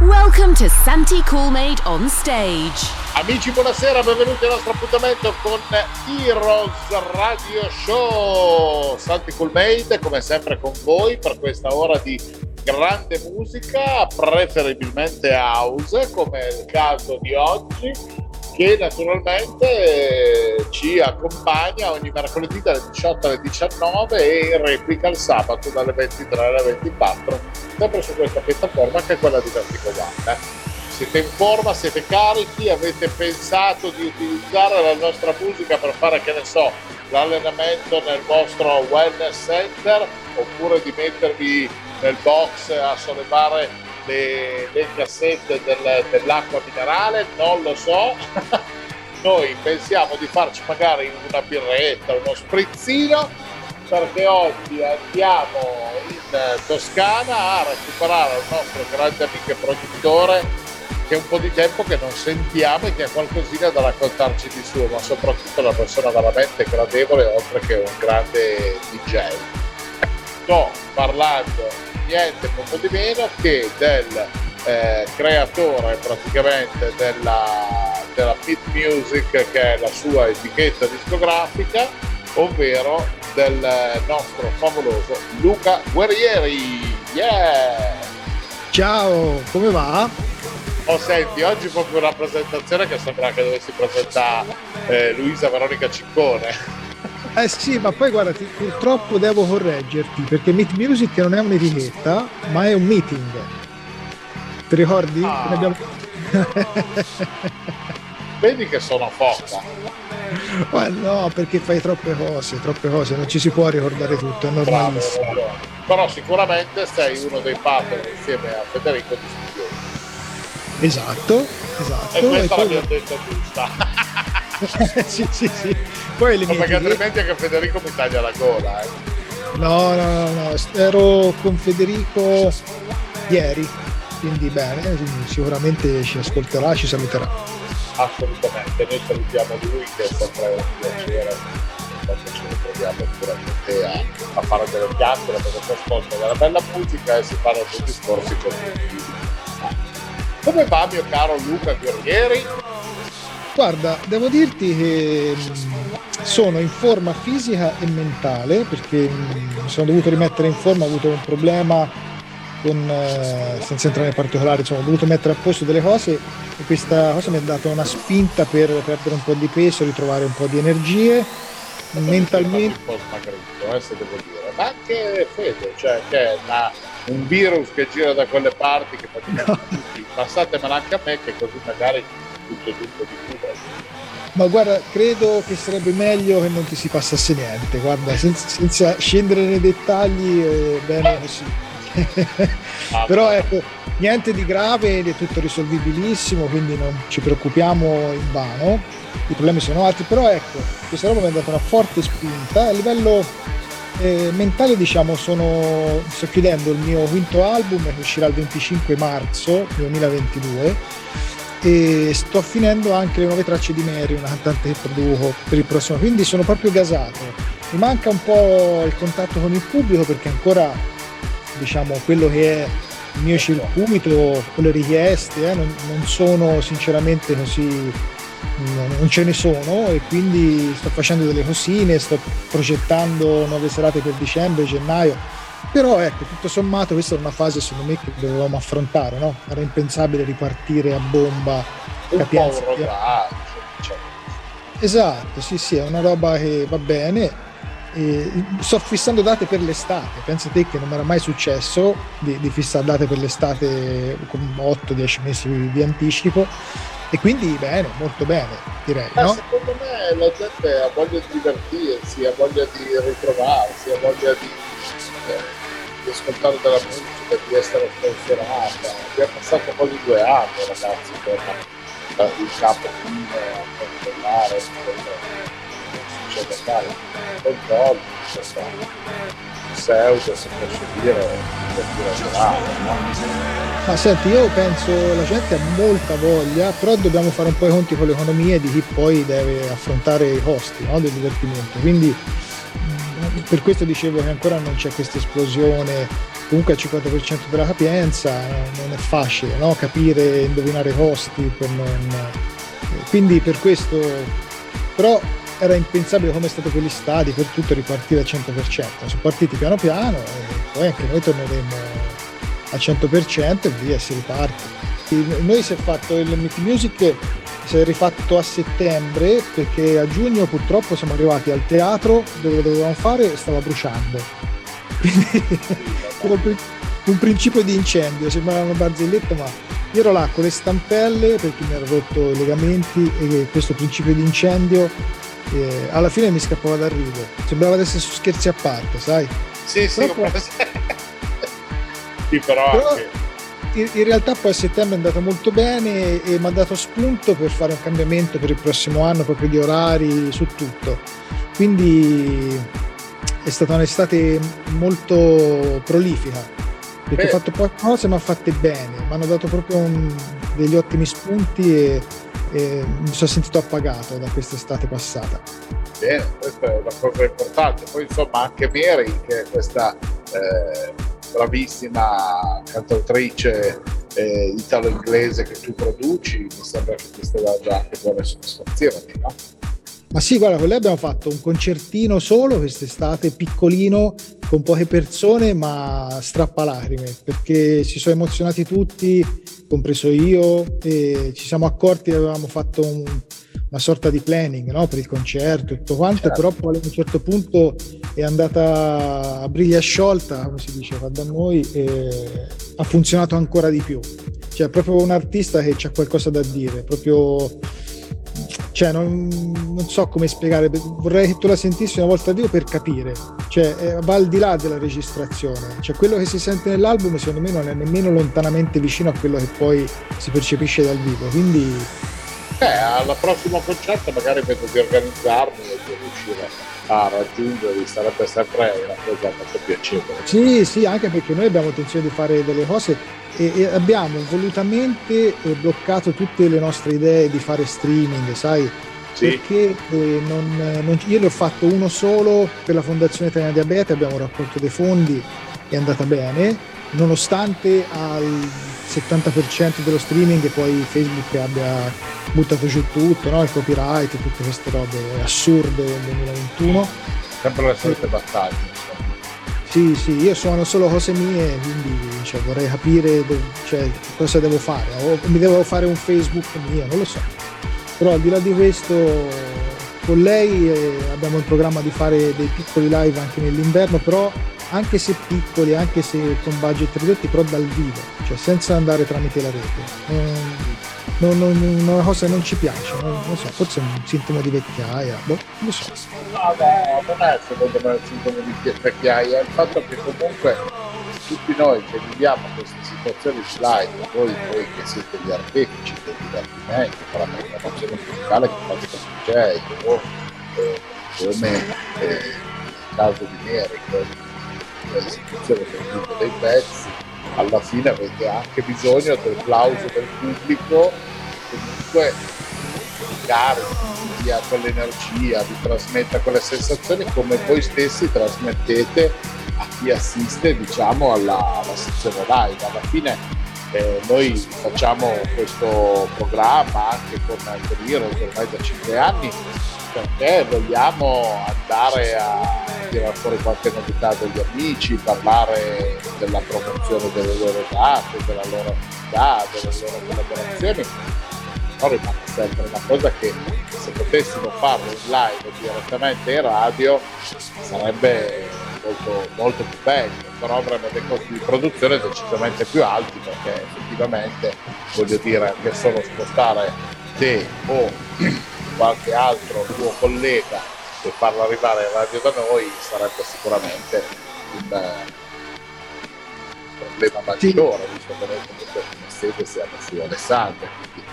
Welcome to Santi Coolmade on stage. Amici, buonasera, benvenuti al nostro appuntamento con Heroes Radio Show. Santi Coolmade, come sempre, con voi per questa ora di grande musica, preferibilmente house, come è il caso di oggi che naturalmente ci accompagna ogni mercoledì dalle 18 alle 19 e in replica il sabato dalle 23 alle 24, sempre su questa piattaforma che è quella di Vertigo One. Siete in forma, siete carichi, avete pensato di utilizzare la nostra musica per fare, che ne so, l'allenamento nel vostro wellness center oppure di mettervi nel box a sollevare le, le cassette del, dell'acqua minerale, non lo so. Noi pensiamo di farci magari una birretta, uno sprizzino, perché oggi andiamo in Toscana a recuperare il nostro grande amico e produttore che è un po' di tempo che non sentiamo e che ha qualcosina da raccontarci di suo, ma soprattutto una persona veramente gradevole oltre che un grande DJ. Sto parlando niente poco di meno che del eh, creatore praticamente della, della Pit Music che è la sua etichetta discografica ovvero del nostro favoloso Luca Guerrieri yeah! ciao come va? Oh senti, oggi proprio una presentazione che sembra che dovessi presentare eh, Luisa Veronica Ciccone eh sì, ma poi guarda, purtroppo devo correggerti perché Meet Music non è un'etichetta, ma è un meeting. Ti ricordi? Ah. Abbiamo... Vedi che sono foca. Ma no, perché fai troppe cose, troppe cose, non ci si può ricordare tutto, è bravo. Però sicuramente sei uno dei partner insieme a Federico di studio. Esatto, esatto. E questa e poi... l'abbiamo detta giusta. sì, sì, sì. Poi le no, perché altrimenti anche Federico mi taglia la gola. Eh. No, no, no, no, ero con Federico ieri, quindi bene, sicuramente ci ascolterà, ci saluterà. Assolutamente, noi salutiamo lui che è sempre un piacere quando ci ritroviamo sicuramente a, a fare delle chiacchiere perché si ascolta della bella musica e si fanno dei discorsi costruttivi. Come va mio caro Luca Guerrieri? Guarda, devo dirti che mm, sono in forma fisica e mentale perché mm, mi sono dovuto rimettere in forma, ho avuto un problema con, eh, senza entrare in particolare, insomma, ho dovuto mettere a posto delle cose e questa cosa mi ha dato una spinta per perdere un po' di peso, ritrovare un po' di energie. Mentalmente... Un po' smagrito, eh, se devo dire, ma anche Fede, cioè che è una, un virus che gira da quelle parti che praticamente no. tutti, passatemela anche a me che così magari tutto tutto più ma guarda, credo che sarebbe meglio che non ti si passasse niente, guarda, senza, senza scendere nei dettagli, eh, bene così. ah, Però ecco, niente di grave ed è tutto risolvibilissimo, quindi non ci preoccupiamo in vano, i problemi sono altri, però ecco, questa roba mi ha dato una forte spinta. A livello eh, mentale diciamo sono sto chiudendo il mio quinto album che uscirà il 25 marzo 2022 e sto finendo anche le nuove tracce di Mary, una cantante che produco per il prossimo, quindi sono proprio gasato. Mi manca un po' il contatto con il pubblico perché ancora diciamo quello che è il mio circuito con le richieste eh, non, non, sono sinceramente così non ce ne sono e quindi sto facendo delle cosine sto progettando nuove serate per dicembre gennaio però ecco, tutto sommato questa è una fase secondo me che dovevamo affrontare, no? Era impensabile ripartire a bomba. Un po' un rodaggio, diciamo. Esatto, sì, sì, è una roba che va bene. E sto fissando date per l'estate, pensa te che non mi era mai successo di, di fissare date per l'estate con 8-10 mesi di anticipo e quindi bene, molto bene direi. Eh, no? Secondo me la gente ha voglia di divertirsi, ha voglia di ritrovarsi, ha voglia di di ascoltare della musica, di essere spensierata. Abbiamo passato quasi due anni ragazzi per il capo a controllare il controllo, questo pseudo, se posso dire, per dire no? Ma senti, io penso la gente ha molta voglia, però dobbiamo fare un po' i conti con l'economia di chi poi deve affrontare i costi no, del divertimento. Quindi mm, per questo dicevo che ancora non c'è questa esplosione, comunque al 50% della capienza non è facile no? capire, indovinare i costi. Per non... Quindi per questo, però era impensabile come è stato quegli stadi per tutto ripartire al 100%. Sono partiti piano piano e poi anche noi torneremo al 100% e via si riparte. Noi si è fatto il Meet Music è rifatto a settembre perché a giugno purtroppo siamo arrivati al teatro dove lo dovevamo fare e stava bruciando. Quindi un principio di incendio, sembrava una barzelletta ma io ero là con le stampelle perché mi ero rotto i legamenti e questo principio di incendio eh, alla fine mi scappava dal rido. Sembrava di essere su scherzi a parte, sai? Sì, sì, Però, sì, però, però anche... in, realtà poi a settembre è andato molto bene e mi ha dato spunto per fare un cambiamento per il prossimo anno proprio di orari su tutto. Quindi è stata un'estate molto prolifica perché Beh. ho fatto poche cose ma fatte bene, mi hanno dato proprio un, degli ottimi spunti e, e mi sono sentito appagato da quest'estate passata. Bene, questa è una cosa importante. Poi insomma anche Mary, che è questa eh, bravissima cantautrice eh, italo-inglese che tu produci, mi sembra che ti stia dando anche buone soddisfazioni, no? Ma sì, guarda, con lei abbiamo fatto un concertino solo quest'estate, piccolino, con poche persone, ma strappalacrime, perché si sono emozionati tutti, compreso io, e ci siamo accorti che avevamo fatto un, una sorta di planning no? per il concerto e tutto quanto, certo. però poi a un certo punto è andata a briglia sciolta, come si dice da noi, e ha funzionato ancora di più. Cioè, è proprio un artista che ha qualcosa da dire, proprio cioè non, non, so come spiegare, vorrei che tu la sentissi una volta vivo per capire, cioè va al di là della registrazione, cioè quello che si sente nell'album secondo me non è nemmeno lontanamente vicino a quello che poi si percepisce dal vivo, quindi Beh, al prossimo concerto magari vedo di organizzarmi e di riuscire a raggiungerli, sarebbe sempre una cosa molto piacevole. Sì, sì, anche perché noi abbiamo intenzione di fare delle cose e, e abbiamo volutamente eh, bloccato tutte le nostre idee di fare streaming, sai? Sì. Perché eh, non, non, io ne ho fatto uno solo per la Fondazione Italiana Diabete, abbiamo raccolto dei fondi, è andata bene, nonostante al 70% dello streaming e poi Facebook abbia buttato giù tutto, no? il copyright e tutte queste robe assurde del 2021. Sempre le solite battaglie. Sì, sì, io suono solo cose mie, quindi cioè, vorrei capire cioè, cosa devo fare. O mi devo fare un Facebook mio, non lo so. Però al di là di questo, con lei eh, abbiamo in programma di fare dei piccoli live anche nell'inverno, però anche se piccoli, anche se con budget ridotti, però dal vivo, cioè senza andare tramite la rete. Non, non, non, una cosa che non ci piace, non, non, so, forse è un sintomo di vecchiaia, boh, non so. No, no, non è secondo me un sintomo di vecchiaia, il fatto che comunque tutti noi che viviamo queste situazioni di live, voi, voi che siete gli artefici del divertimento, per la programmazione musicale che fate con DJ, eh, come eh, nel caso di Neri, del gruppo dei pezzi, alla fine avete anche bisogno del plauso del pubblico, comunque vi carichi, vi dia quell'energia, vi trasmetta quelle sensazioni come voi stessi trasmettete a chi assiste diciamo alla, alla sezione live. Alla fine eh, noi facciamo questo programma anche con Giro ormai da 5 anni perché vogliamo andare a tirare fuori qualche novità degli amici, parlare della promozione delle loro date, della loro attività, delle loro collaborazioni, però rimane sempre una cosa che se potessimo farlo in live direttamente in radio sarebbe molto, molto più bello, però avremmo dei costi di produzione decisamente più alti perché effettivamente voglio dire anche solo spostare te o qualche altro tuo collega e farlo arrivare in radio da noi sarebbe sicuramente un, eh, problema maggiore, sì. visto che noi comunque come sede siamo su Alessandria, quindi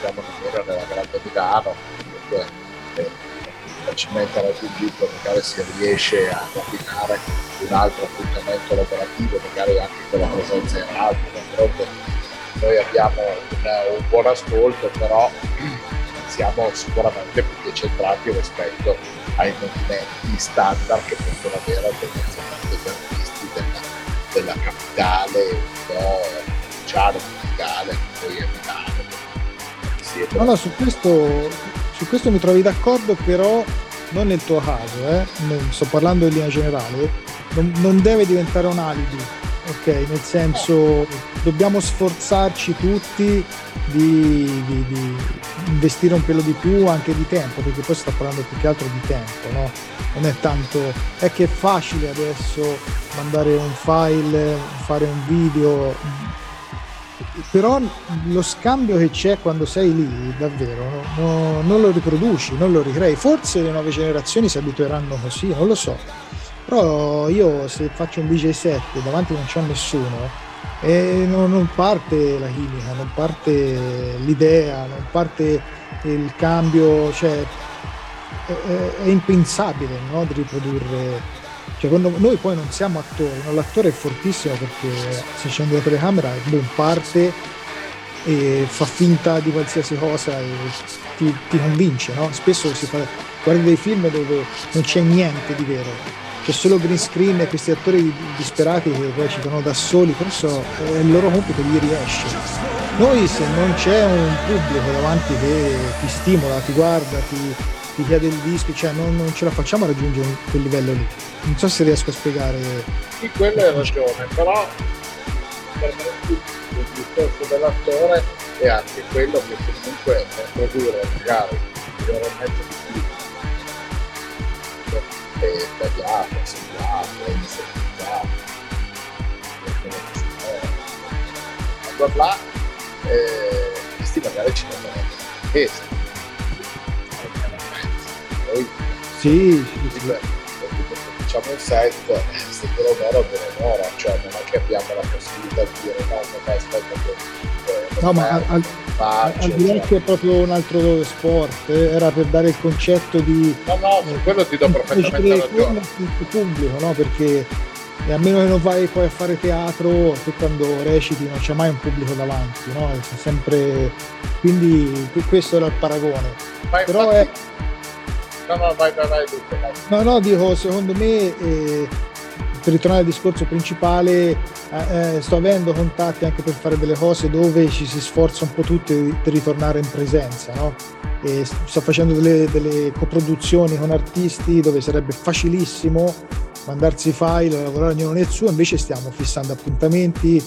siamo nemmeno nella Grande Milano, comunque eh, facilmente raggiungibile, magari si riesce a combinare un altro appuntamento lavorativo, magari anche con la presenza in radio, noi abbiamo un, un buon ascolto, però siamo sicuramente più decentrati rispetto ai movimenti standard che possono avere tendenzialmente gli artisti della, della capitale, un po' provinciale, poi è Milano. No, no, su questo, su questo mi trovi d'accordo, però non nel tuo caso, eh? sto parlando in linea generale, non, non deve diventare un alibi, ok? Nel senso dobbiamo sforzarci tutti di, di, di, investire un pelo di più anche di tempo, perché poi sta parlando più che altro di tempo, no? Non è tanto, è che è facile adesso mandare un file, fare un video, però lo scambio che c'è quando sei lì davvero no, non lo riproduci, non lo ricrei. Forse le nuove generazioni si abitueranno così, non lo so. Però io se faccio un DJ set davanti non c'è nessuno e non, non, parte la chimica, non parte l'idea, non parte il cambio, cioè è, è impensabile no? di riprodurre. Cioè, noi poi non siamo attori, no? l'attore è fortissimo perché se accende la telecamera boom, parte e fa finta di qualsiasi cosa e ti, ti convince. No? Spesso si fa, guardi dei film dove non c'è niente di vero, c'è solo green screen e questi attori disperati che recitano da soli, questo è il loro compito, gli riesce. Noi se non c'è un pubblico davanti che ti stimola, ti guarda, ti, ti chiede il disco, cioè non, non, ce la facciamo a raggiungere quel livello lì. Non so se riesco a spiegare. Sì, quello hai ragione, però per me il discorso dell'attore è anche quello che comunque produrre magari un mezzo di è tagliato, assemblato, insertato, bla bla, eh, questi magari ci mettono in testa. Noi sì, sì, sì. Facciamo un set, se per un'ora per un'ora, cioè non è che abbiamo la possibilità di dire no, no, aspetta che eh, no, ma al, al, al di là che è proprio un altro sport, eh, era per dare il concetto di... No, no, su eh, quello ti do perfettamente ragione. Il pubblico, no? Perché e a meno che non vai poi a fare teatro, tu quando reciti non c'è mai un pubblico davanti, no? È sempre... Quindi questo era il paragone. Ma Però infatti... è... No, no, vai, vai, vai. No, no, dico, secondo me... Eh, per ritornare al discorso principale, eh, eh, sto avendo contatti anche per fare delle cose dove ci si sforza un po' tutti per ritornare in presenza. No? sto facendo delle, delle coproduzioni con artisti dove sarebbe facilissimo mandarsi file, lavorare ognuno nel suo, invece stiamo fissando appuntamenti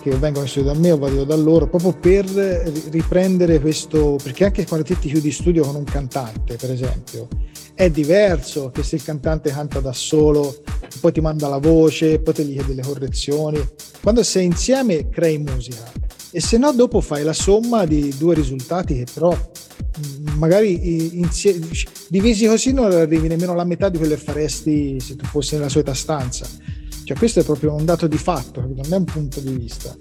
che vengono in studio da me o vado da loro, proprio per riprendere questo, perché anche quando ti chiudi studio con un cantante, per esempio, è diverso che se il cantante canta da solo, poi ti manda la voce, poi ti gli chiede le correzioni. Quando sei insieme crei musica e se no dopo fai la somma di due risultati che però mm, magari insie- divisi così non arrivi nemmeno alla metà di quello che faresti se tu fossi nella solita stanza. Cioè questo è proprio un dato di fatto, non è un punto di vista.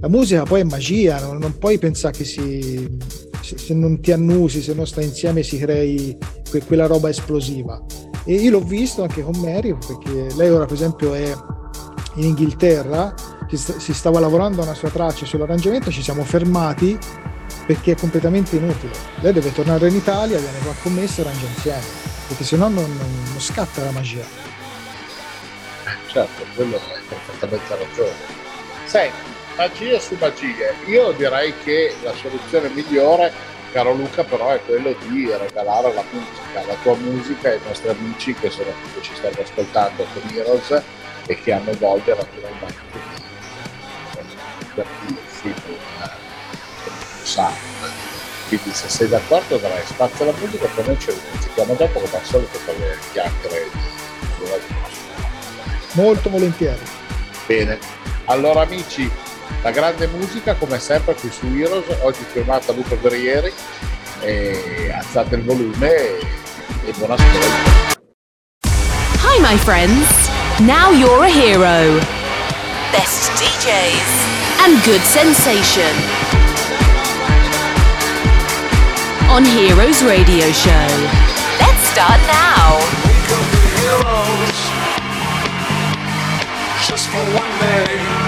La musica poi è magia, non, non puoi pensare che si, se, se, non ti annusi, se non stai insieme si crei que, quella roba esplosiva. E io l'ho visto anche con Mary, perché lei ora per esempio è in Inghilterra, si, stava lavorando a una sua traccia sull'arrangiamento, ci siamo fermati perché è completamente inutile. Lei deve tornare in Italia, viene qua con me e si arrangia insieme, perché se no non, non scatta la magia. Certo, quello è perfettamente ragione. Senti, magia su magie. Io direi che la soluzione migliore, caro Luca, però è quello di regalare la musica, la tua musica ai nostri amici che soprattutto ci stanno ascoltando con Heroes e che hanno voglia naturalmente divertirsi con un sound. Quindi se sei d'accordo darai spazio alla musica, poi noi ci risentiamo dopo come al solito per le chiacchiere Molto volentieri. Bene, allora amici, la grande musica come sempre qui su Heroes, oggi firmata Luca Guerrieri, e alzate il volume e, e buon ascolto. Hi my friends, now you're a hero. Best DJs and good sensation. On Heroes Radio Show. Let's start now. Just for one day.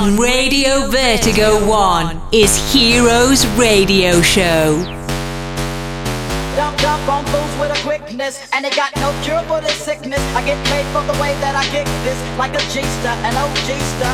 On Radio Vertigo 1 is Heroes Radio Show. Jump on fools with a quickness, and they got no cure for this sickness. I get paid for the way that I kick this, like a G-star, an OG-star.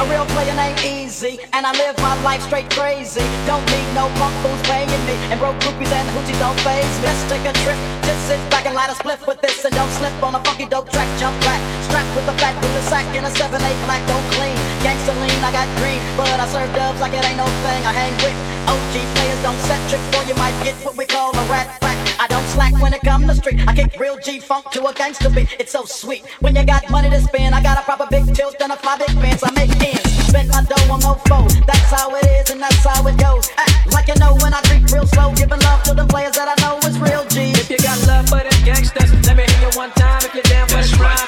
A real player named Easy, and I live my life straight crazy. Don't need no punk fools paying me, and broke groupies and hoochies don't phase me. Let's take a trip, just sit back and light a split with this, and don't slip on a funky dope track. Jump back, strapped with a fat bullet sack in a 7-8 black, don't clean. Gangsta lean, I got green, but I serve dubs like it ain't no thing. I hang with OG players, don't set tricks, or you might get what we call a rat pack. I don't slack when it come to street. I kick real G funk to a gangster beat. It's so sweet. When you got money to spend, I got a proper big tilt and a fly big pants. I make ends. Spend my dough on mofo. That's how it is and that's how it goes. Act like you know when I creep real slow, giving love to the players that I know is real G. If you got love for them gangsters, let me hear you one time. If you're down for the rhyme.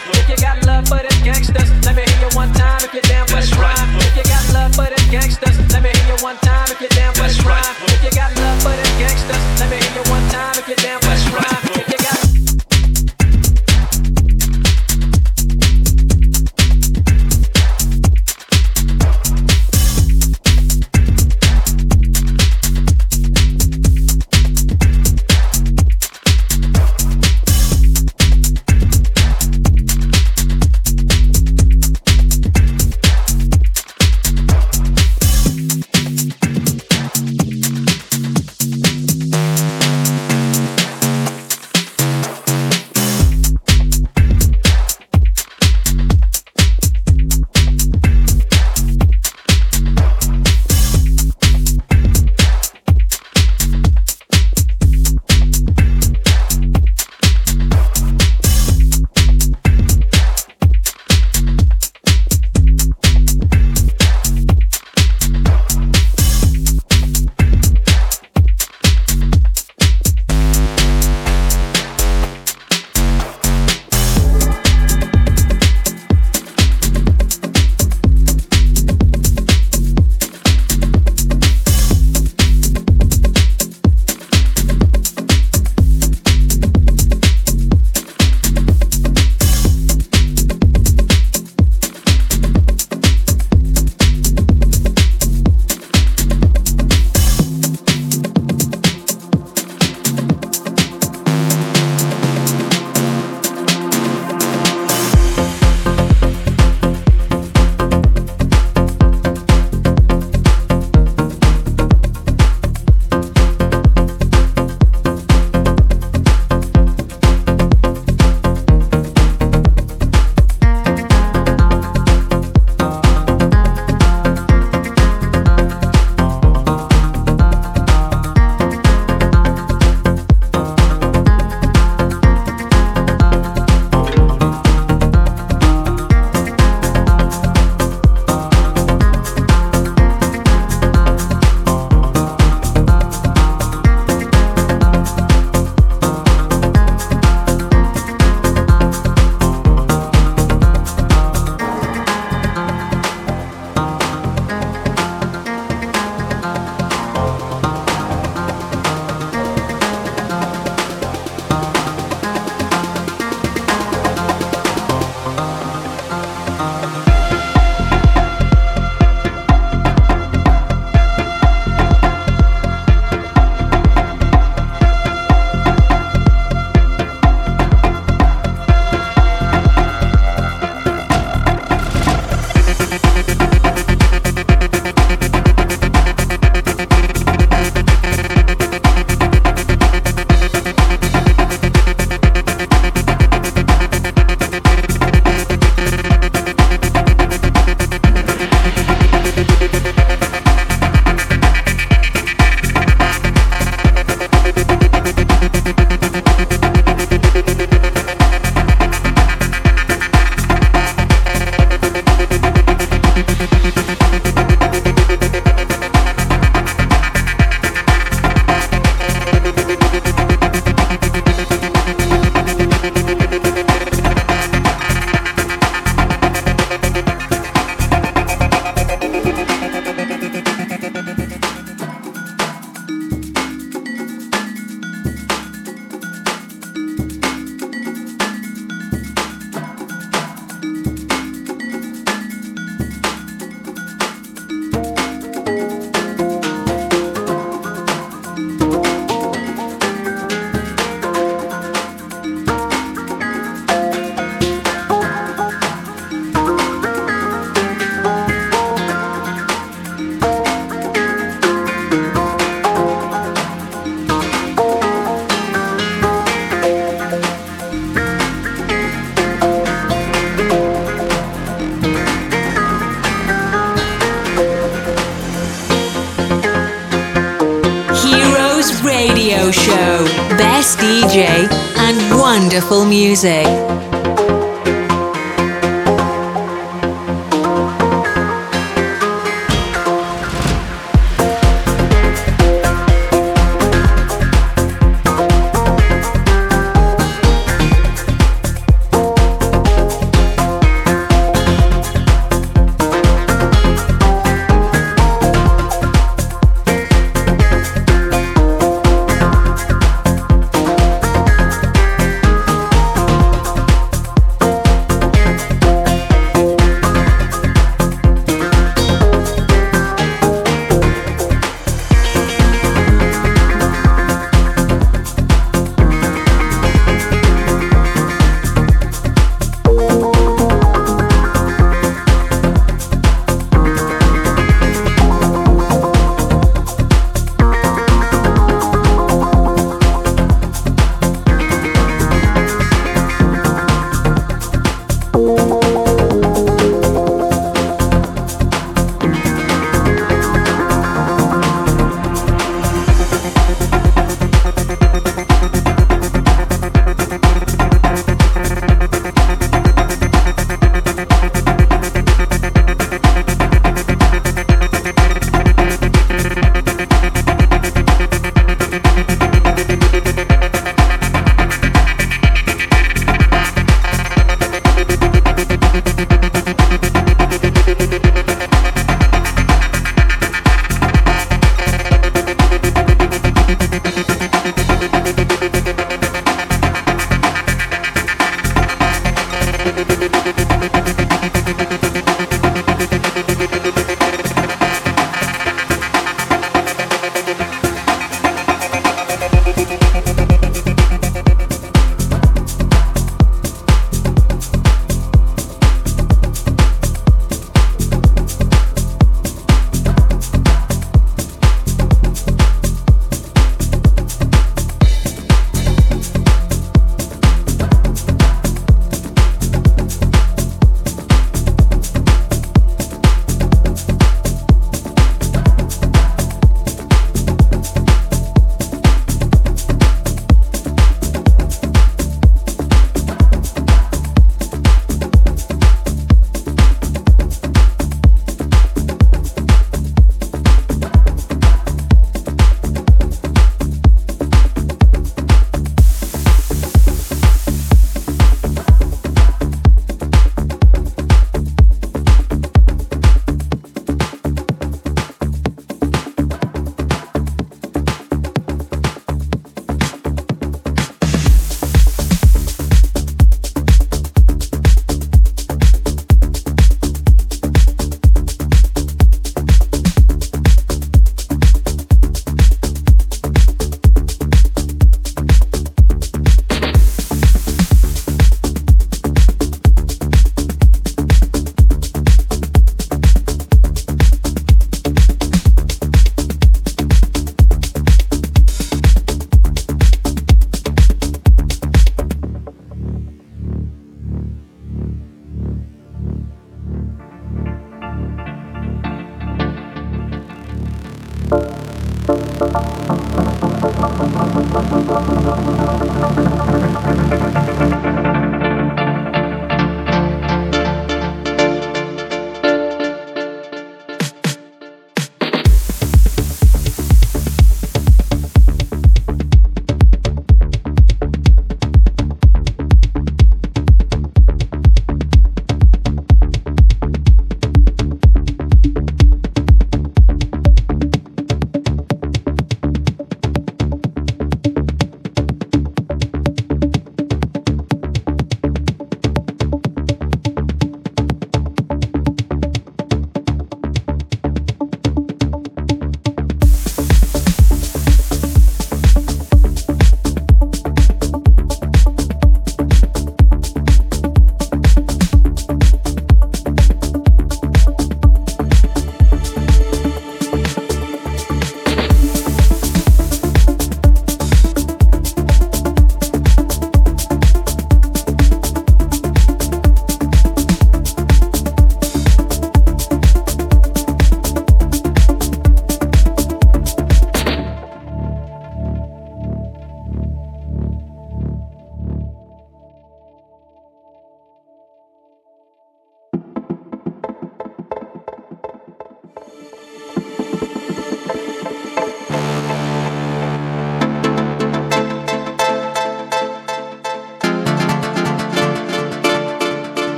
Music.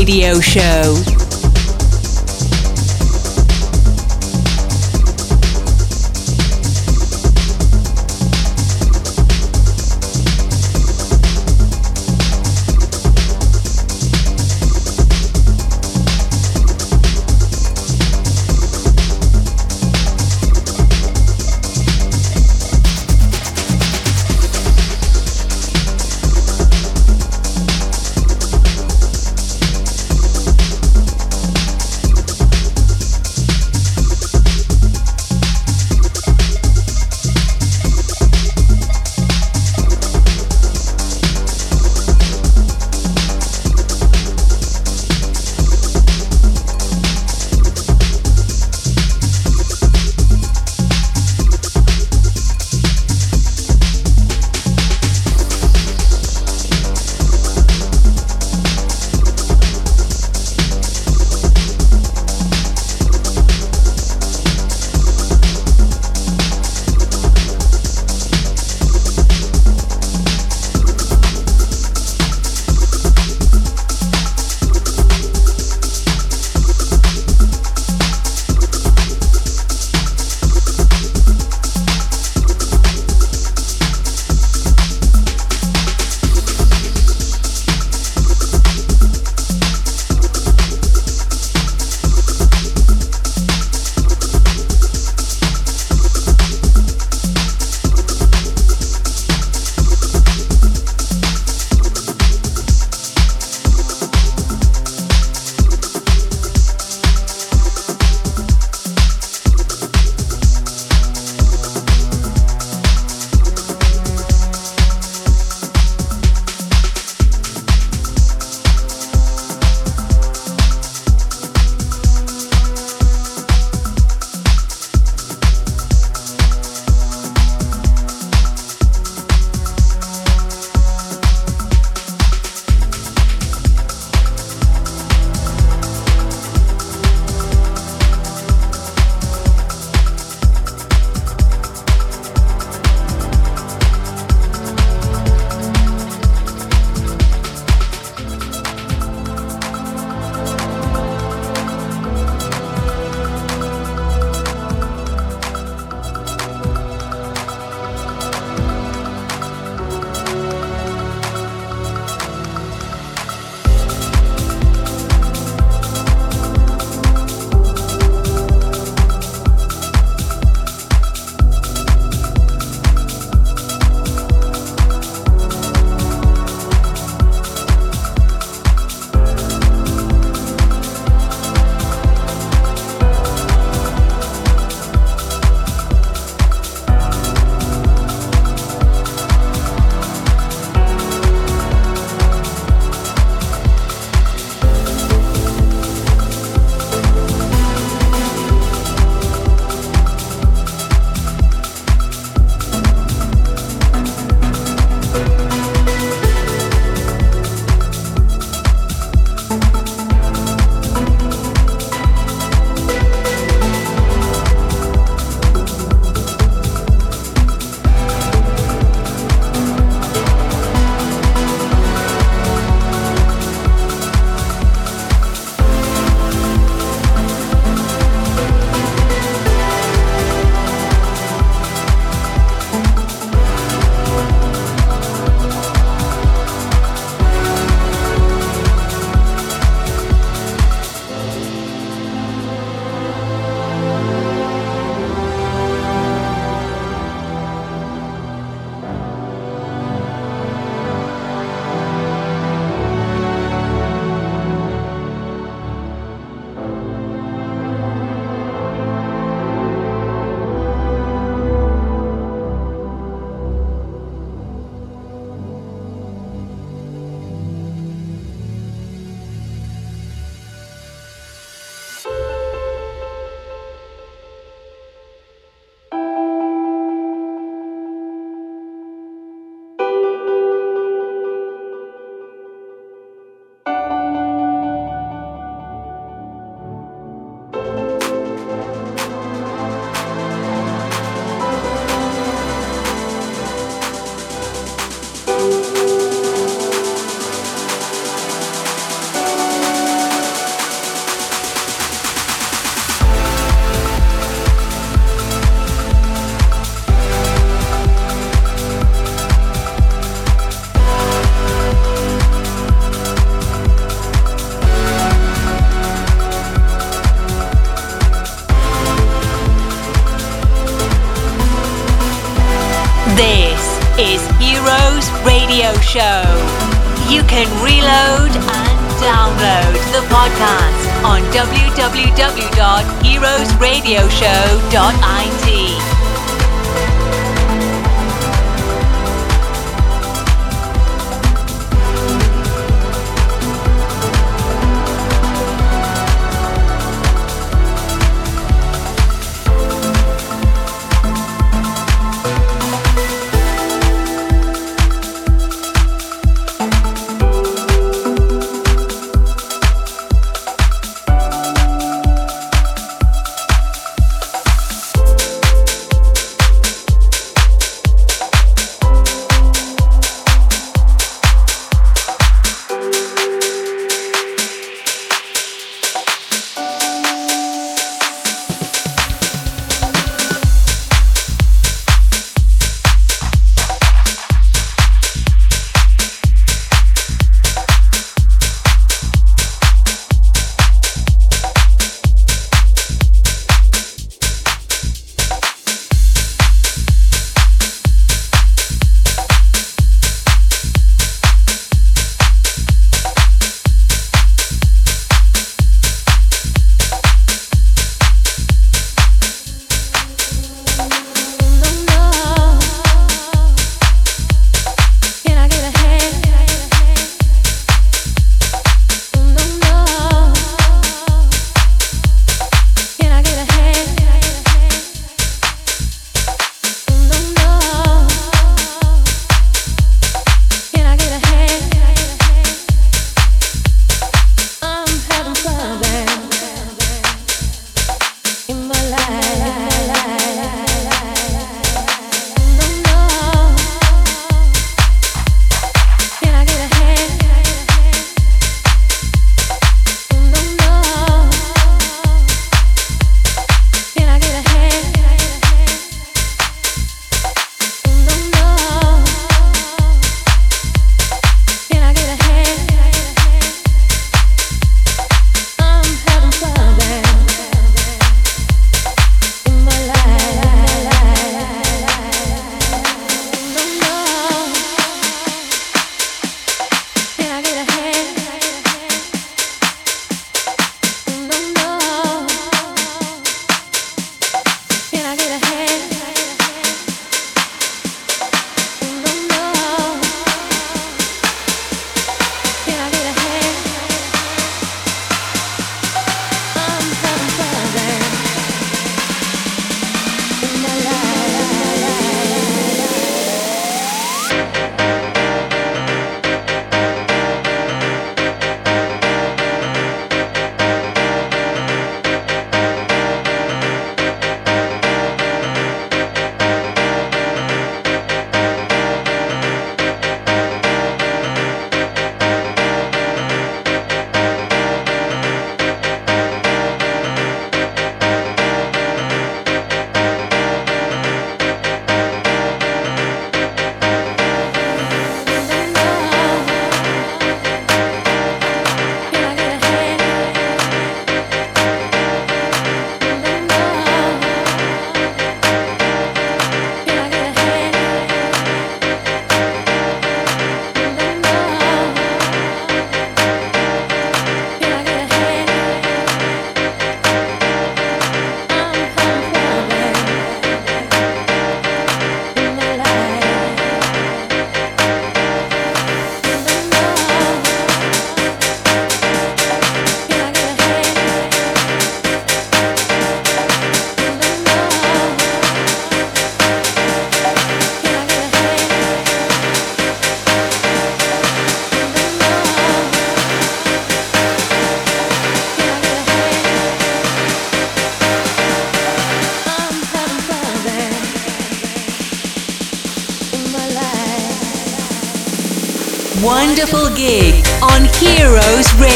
Radio Show.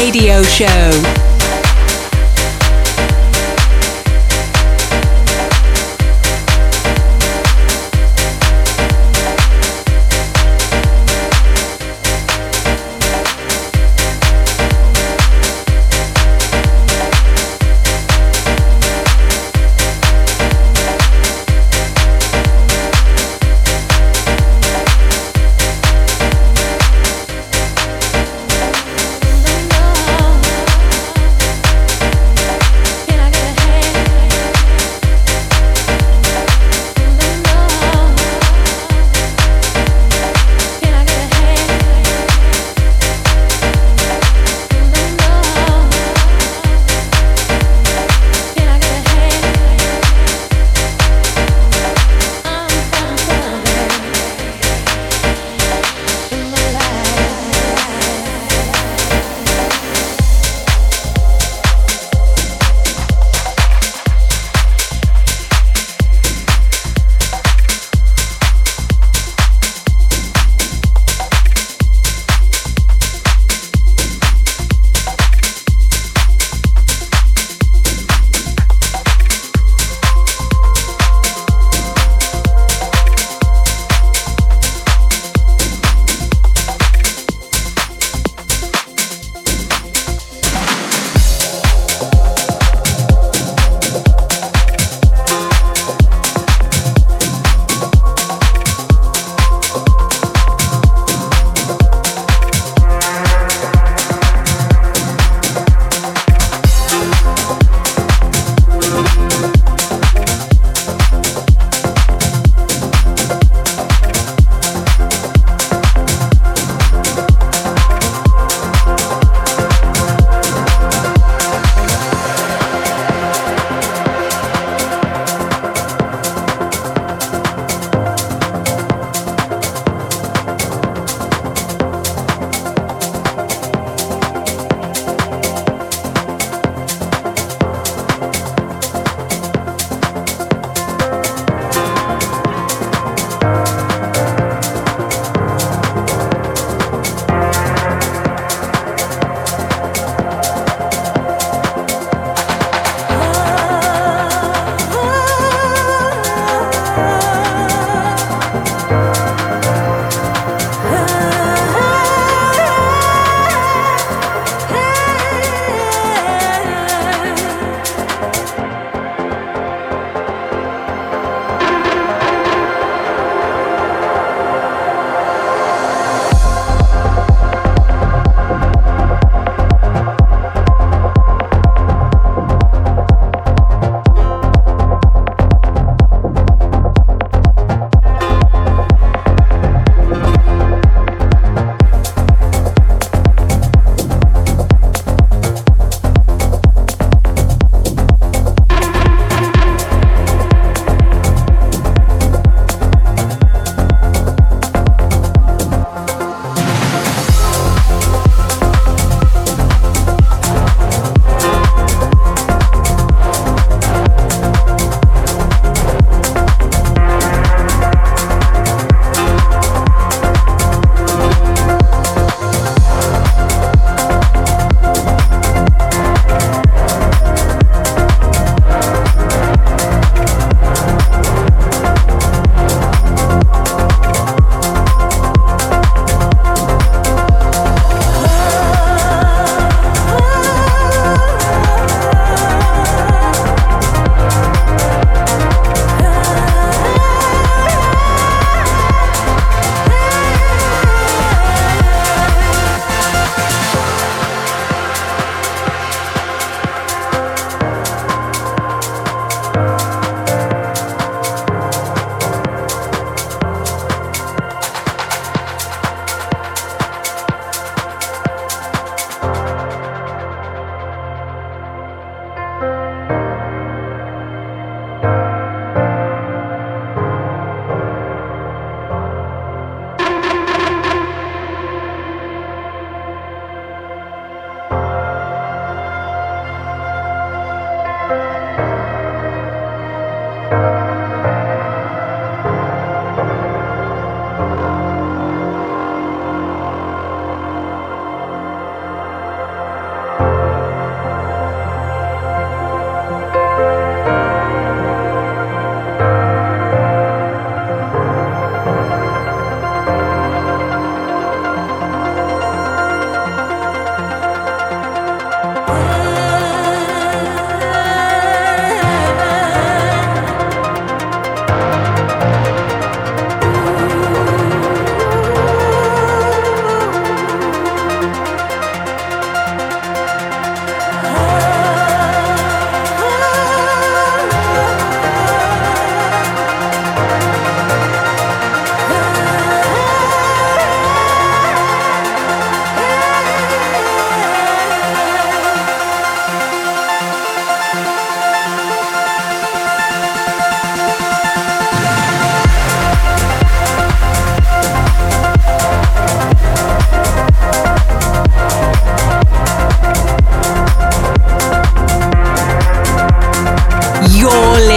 Radio Show.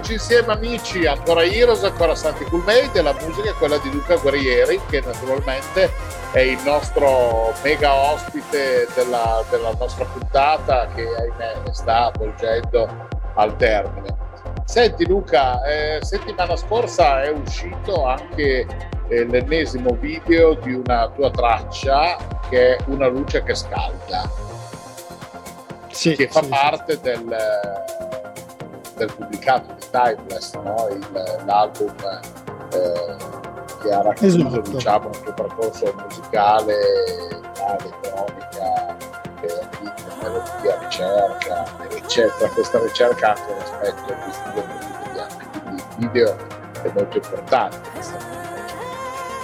Rieccoci insieme amici, ancora Heroes, ancora Santi Coolmade, la musica è quella di Luca Guerrieri che naturalmente è il nostro mega ospite della, della nostra puntata che ahimè sta avvolgendo al termine. Senti Luca, eh, settimana scorsa è uscito anche eh, l'ennesimo video di una tua traccia che è Una luce che scalda, Sì, che fa sì, parte del, del pubblicato di Timeless, no? Il- l'album eh, che ha racchiuso Esatto. diciamo, il tuo percorso musicale, elettronica, eh, melodia, ricerca, eccetera. Questa ricerca anche un aspetto di stile molto italiano, quindi il video è molto importante.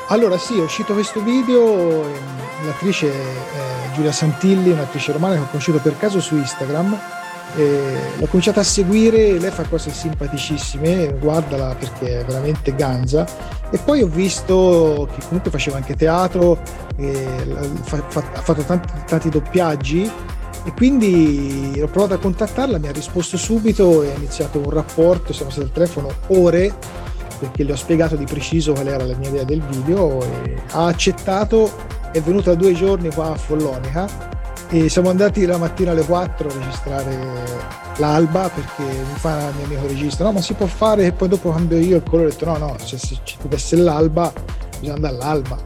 Allora sì, è uscito questo video, ehm, l'attrice è Giulia Santilli, un'attrice romana che ho conosciuto per caso su Instagram, l'ho cominciata a seguire, lei fa cose simpaticissime, guardala perché è veramente ganza, e poi ho visto che comunque faceva anche teatro, fa- fa- ha fatto tanti, tanti doppiaggi. E quindi ho provato a contattarla, mi ha risposto subito e ha iniziato un rapporto, siamo stati al telefono ore perché le ho spiegato di preciso qual era la mia idea del video ha accettato, è venuta due giorni qua a Follonica e siamo andati la mattina alle 4 a registrare l'alba perché mi fa il mio amico regista, no ma si può fare e poi dopo cambio io il colore, ho detto no no, cioè, se ci deve essere l'alba bisogna andare all'alba,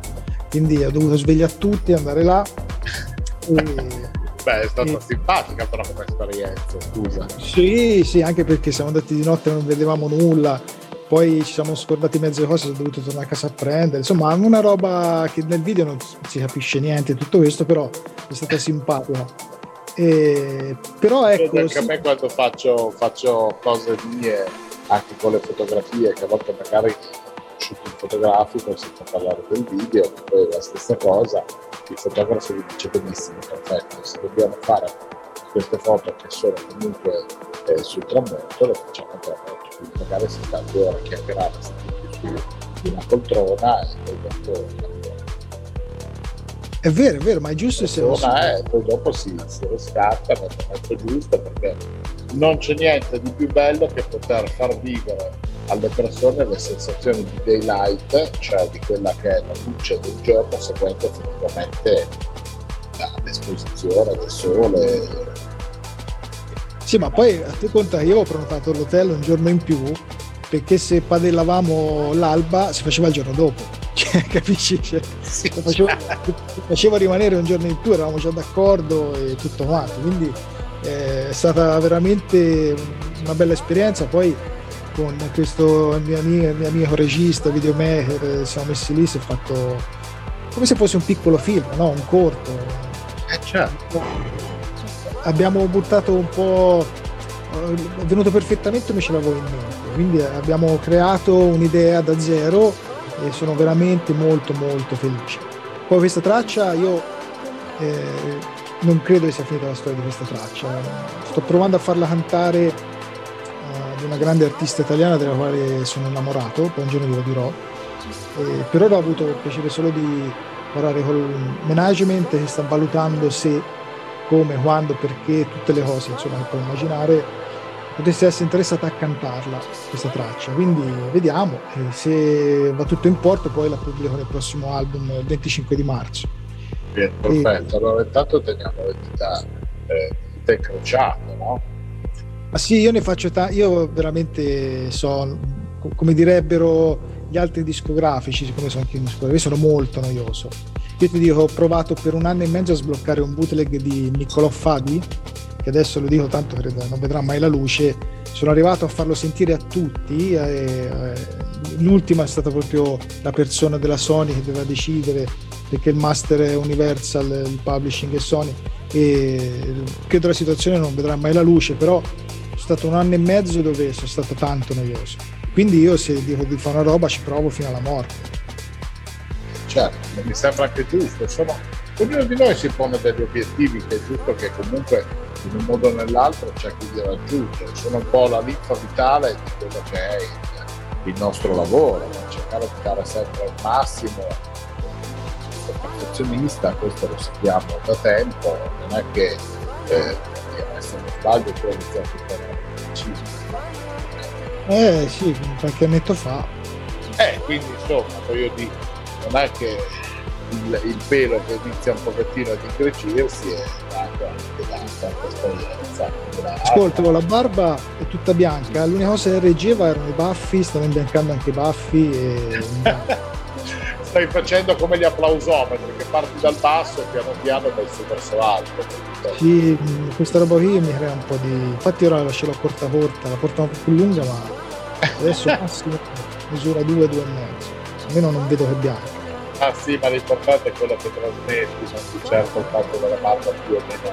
quindi ho dovuto svegliare tutti, andare là e Beh, è stata Sì. simpatica però come esperienza, scusa. Sì, sì, anche perché siamo andati di notte e non vedevamo nulla, poi ci siamo scordati mezze cose, sono dovuto tornare a casa a prendere, insomma una roba che nel video non si capisce niente tutto questo, però è stata simpatica. E- però ecco, anche a sì, me quando faccio, faccio cose mie, anche con le fotografie, che a volte magari shooting fotografico, si può parlare del video, che poi è la stessa cosa, il fotografo vi dice benissimo, perfetto, se dobbiamo fare queste foto che sono comunque eh, sul tramonto, le facciamo al tramonto, quindi magari si sta due ore a chiacchierare seduti su una poltrona e poi dopo è vero, è vero, ma è giusto se persona e poi dopo si, si riscatta nel momento giusto perché non c'è niente di più bello che poter far vivere alle persone le sensazioni di daylight, cioè di quella che è la luce del giorno seguendo effettivamente l'esposizione del sole. Sì, ma poi a te conta che io ho prenotato l'hotel un giorno in più perché se padellavamo l'alba si faceva il giorno dopo. Cioè, capisci? Cioè, lo facevo, lo facevo rimanere un giorno in più, eravamo già d'accordo e tutto quanto. Quindi eh, è stata veramente una bella esperienza. Poi con questo mio amico, mio amico regista, videomaker, eh, siamo messi lì, si è fatto come se fosse un piccolo film, no? un corto. Eh, certo. Abbiamo buttato un po', eh, è venuto perfettamente come ce l'avevo in mente, quindi abbiamo creato un'idea da zero e sono veramente molto molto felice. Poi questa traccia io eh, non credo che sia finita la storia di questa traccia, sto provando a farla cantare eh, di una grande artista italiana della quale sono innamorato, poi un giorno ve lo dirò. Eh, per ora ho avuto il piacere solo di lavorare col management che sta valutando se, come, quando, perché, tutte le cose insomma, che puoi immaginare potesse essere interessata a cantarla questa traccia quindi vediamo e se va tutto in porto poi la pubblico nel prossimo album il 25 di marzo Bene, perfetto. Allora intanto teniamo le dita, eh, incrociate, no? Ma sì, io ne faccio ta- io veramente so, co- come direbbero gli altri discografici, siccome sono anche un discografico, sono molto noioso. Io ti dico, ho provato per un anno e mezzo a sbloccare un bootleg di Niccolò Fabi, che adesso lo dico tanto credo non vedrà mai la luce. Sono arrivato a farlo sentire a tutti. eh, l'ultima è stata proprio la persona della Sony che doveva decidere perché il master è Universal, il publishing è Sony e credo la situazione non vedrà mai la luce, però è stato un anno e mezzo dove sono stato tanto noioso. Quindi io se dico di fare una roba ci provo fino alla morte. certo, mi sembra anche giusto. Sono, ognuno di noi si pone degli obiettivi che è giusto che comunque in un modo o nell'altro cerchi di raggiungere. Sono un po' la linfa vitale di quello che è il, nostro lavoro, cercare di dare sempre il massimo. Sono perfezionista, questo lo sappiamo da tempo, non è che eh, se non sbaglio tu hai iniziato con il Eh sì, qualche annetto fa. Eh, quindi insomma, voglio dire, non è che il, il pelo che inizia un pochettino ad incretirsi è dato anche da tanta esperienza. Ascolta, la barba è tutta bianca, l'unica cosa che reggeva erano i baffi, stanno imbiancando anche i baffi e... Stai facendo come gli applausometri, che parti dal basso e piano piano vai su verso l'alto. Sì, questa roba qui mi crea un po' di... Infatti ora la ce l'ho corta corta, la porto un po' più lunga, ma adesso massimo misura 2, 2 e mezzo. Almeno non vedo che è bianca. Ah sì, ma l'importante è quello che trasmetti, non di certo il fatto della barba più o meno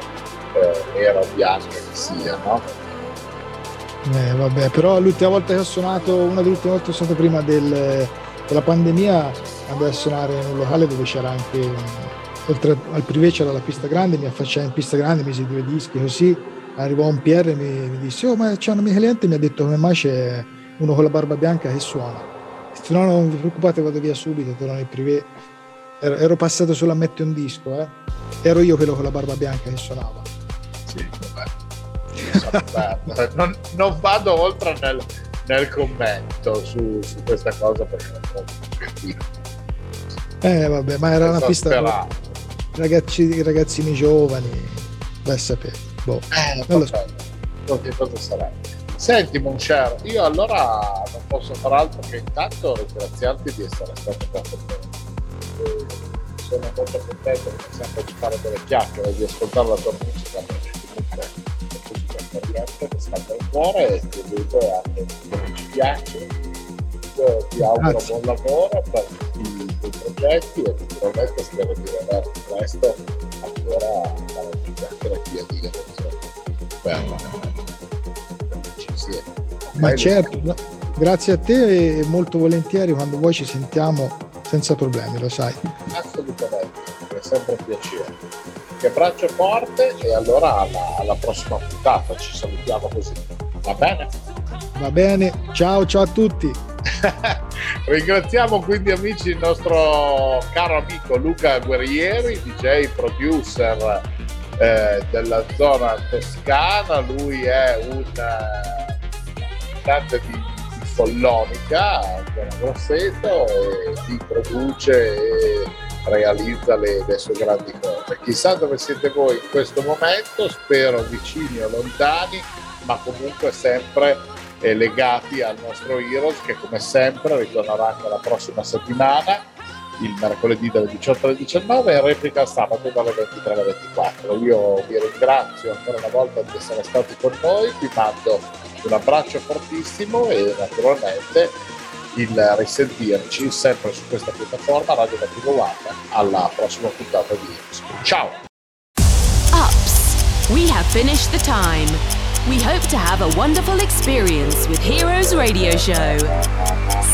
eh, nera o bianca che sia, no? Eh, vabbè, però l'ultima volta che ho suonato, una delle ultime volte che ho suonato prima del- della pandemia, andai a suonare in un locale dove c'era anche, un- oltre al privé c'era la pista grande, mi affacciai in pista grande, misi due dischi così, arrivò un PR e mi, mi disse, oh ma c'è una mia cliente mi ha detto come mai c'è uno con la barba bianca che suona. Se no non vi preoccupate, vado via subito, torno nel privé. Ero, ero passato solo a mettere un disco, eh. Ero io quello con la barba bianca che suonava. Sì, vabbè. Non, non vado oltre nel, nel commento su, su questa cosa perché non trovo Eh vabbè, ma era una pista ragazzi, ragazzini giovani, a sapere. Boh. Eh, Non lo so che cosa sarà. Senti Moncher, io allora non posso far altro che intanto ringraziarti di essere stato qua con me. Eh, Sono molto contento come sempre di fare delle chiacchiere, di ascoltare la tua musica, perché comunque è musica corrente che scalda il cuore e ti vedo anche come ci piace. Io ti auguro Grazie. buon lavoro per tutti i tuoi progetti e naturalmente spero di vederti presto ancora a fare chiacchiere qui a dire per insieme. Ma certo, no, grazie a te e molto volentieri quando vuoi ci sentiamo senza problemi, lo sai. Assolutamente, è sempre un piacere. Ti abbraccio forte e allora alla, alla prossima puntata ci salutiamo così. Va bene? Va bene, ciao ciao a tutti. Ringraziamo quindi amici il nostro caro amico Luca Guerrieri, DJ producer eh, della zona toscana, lui è un eh, cantante di, di Follonica, zona Grosseto, e si produce e realizza le, le sue grandi cose. Chissà dove siete voi in questo momento, spero vicini o lontani, ma comunque sempre eh, legati al nostro Heroes che come sempre ritornerà anche la prossima settimana il mercoledì dalle 18 alle 19 e replica sabato dalle 23 alle 24 io vi ringrazio ancora una volta di essere stati con noi vi mando un abbraccio fortissimo e naturalmente il risentirci sempre su questa piattaforma Radio Latino One alla prossima puntata di Heroes ciao Ups, we have finished the time. We hope to have a wonderful experience with Heroes Radio Show.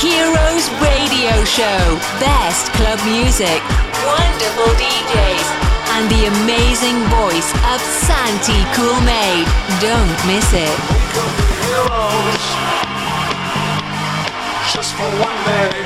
Heroes Radio Show. Best club music, wonderful DJs, and the amazing voice of Santi Cool Made. Don't miss it. Heroes, just for one day.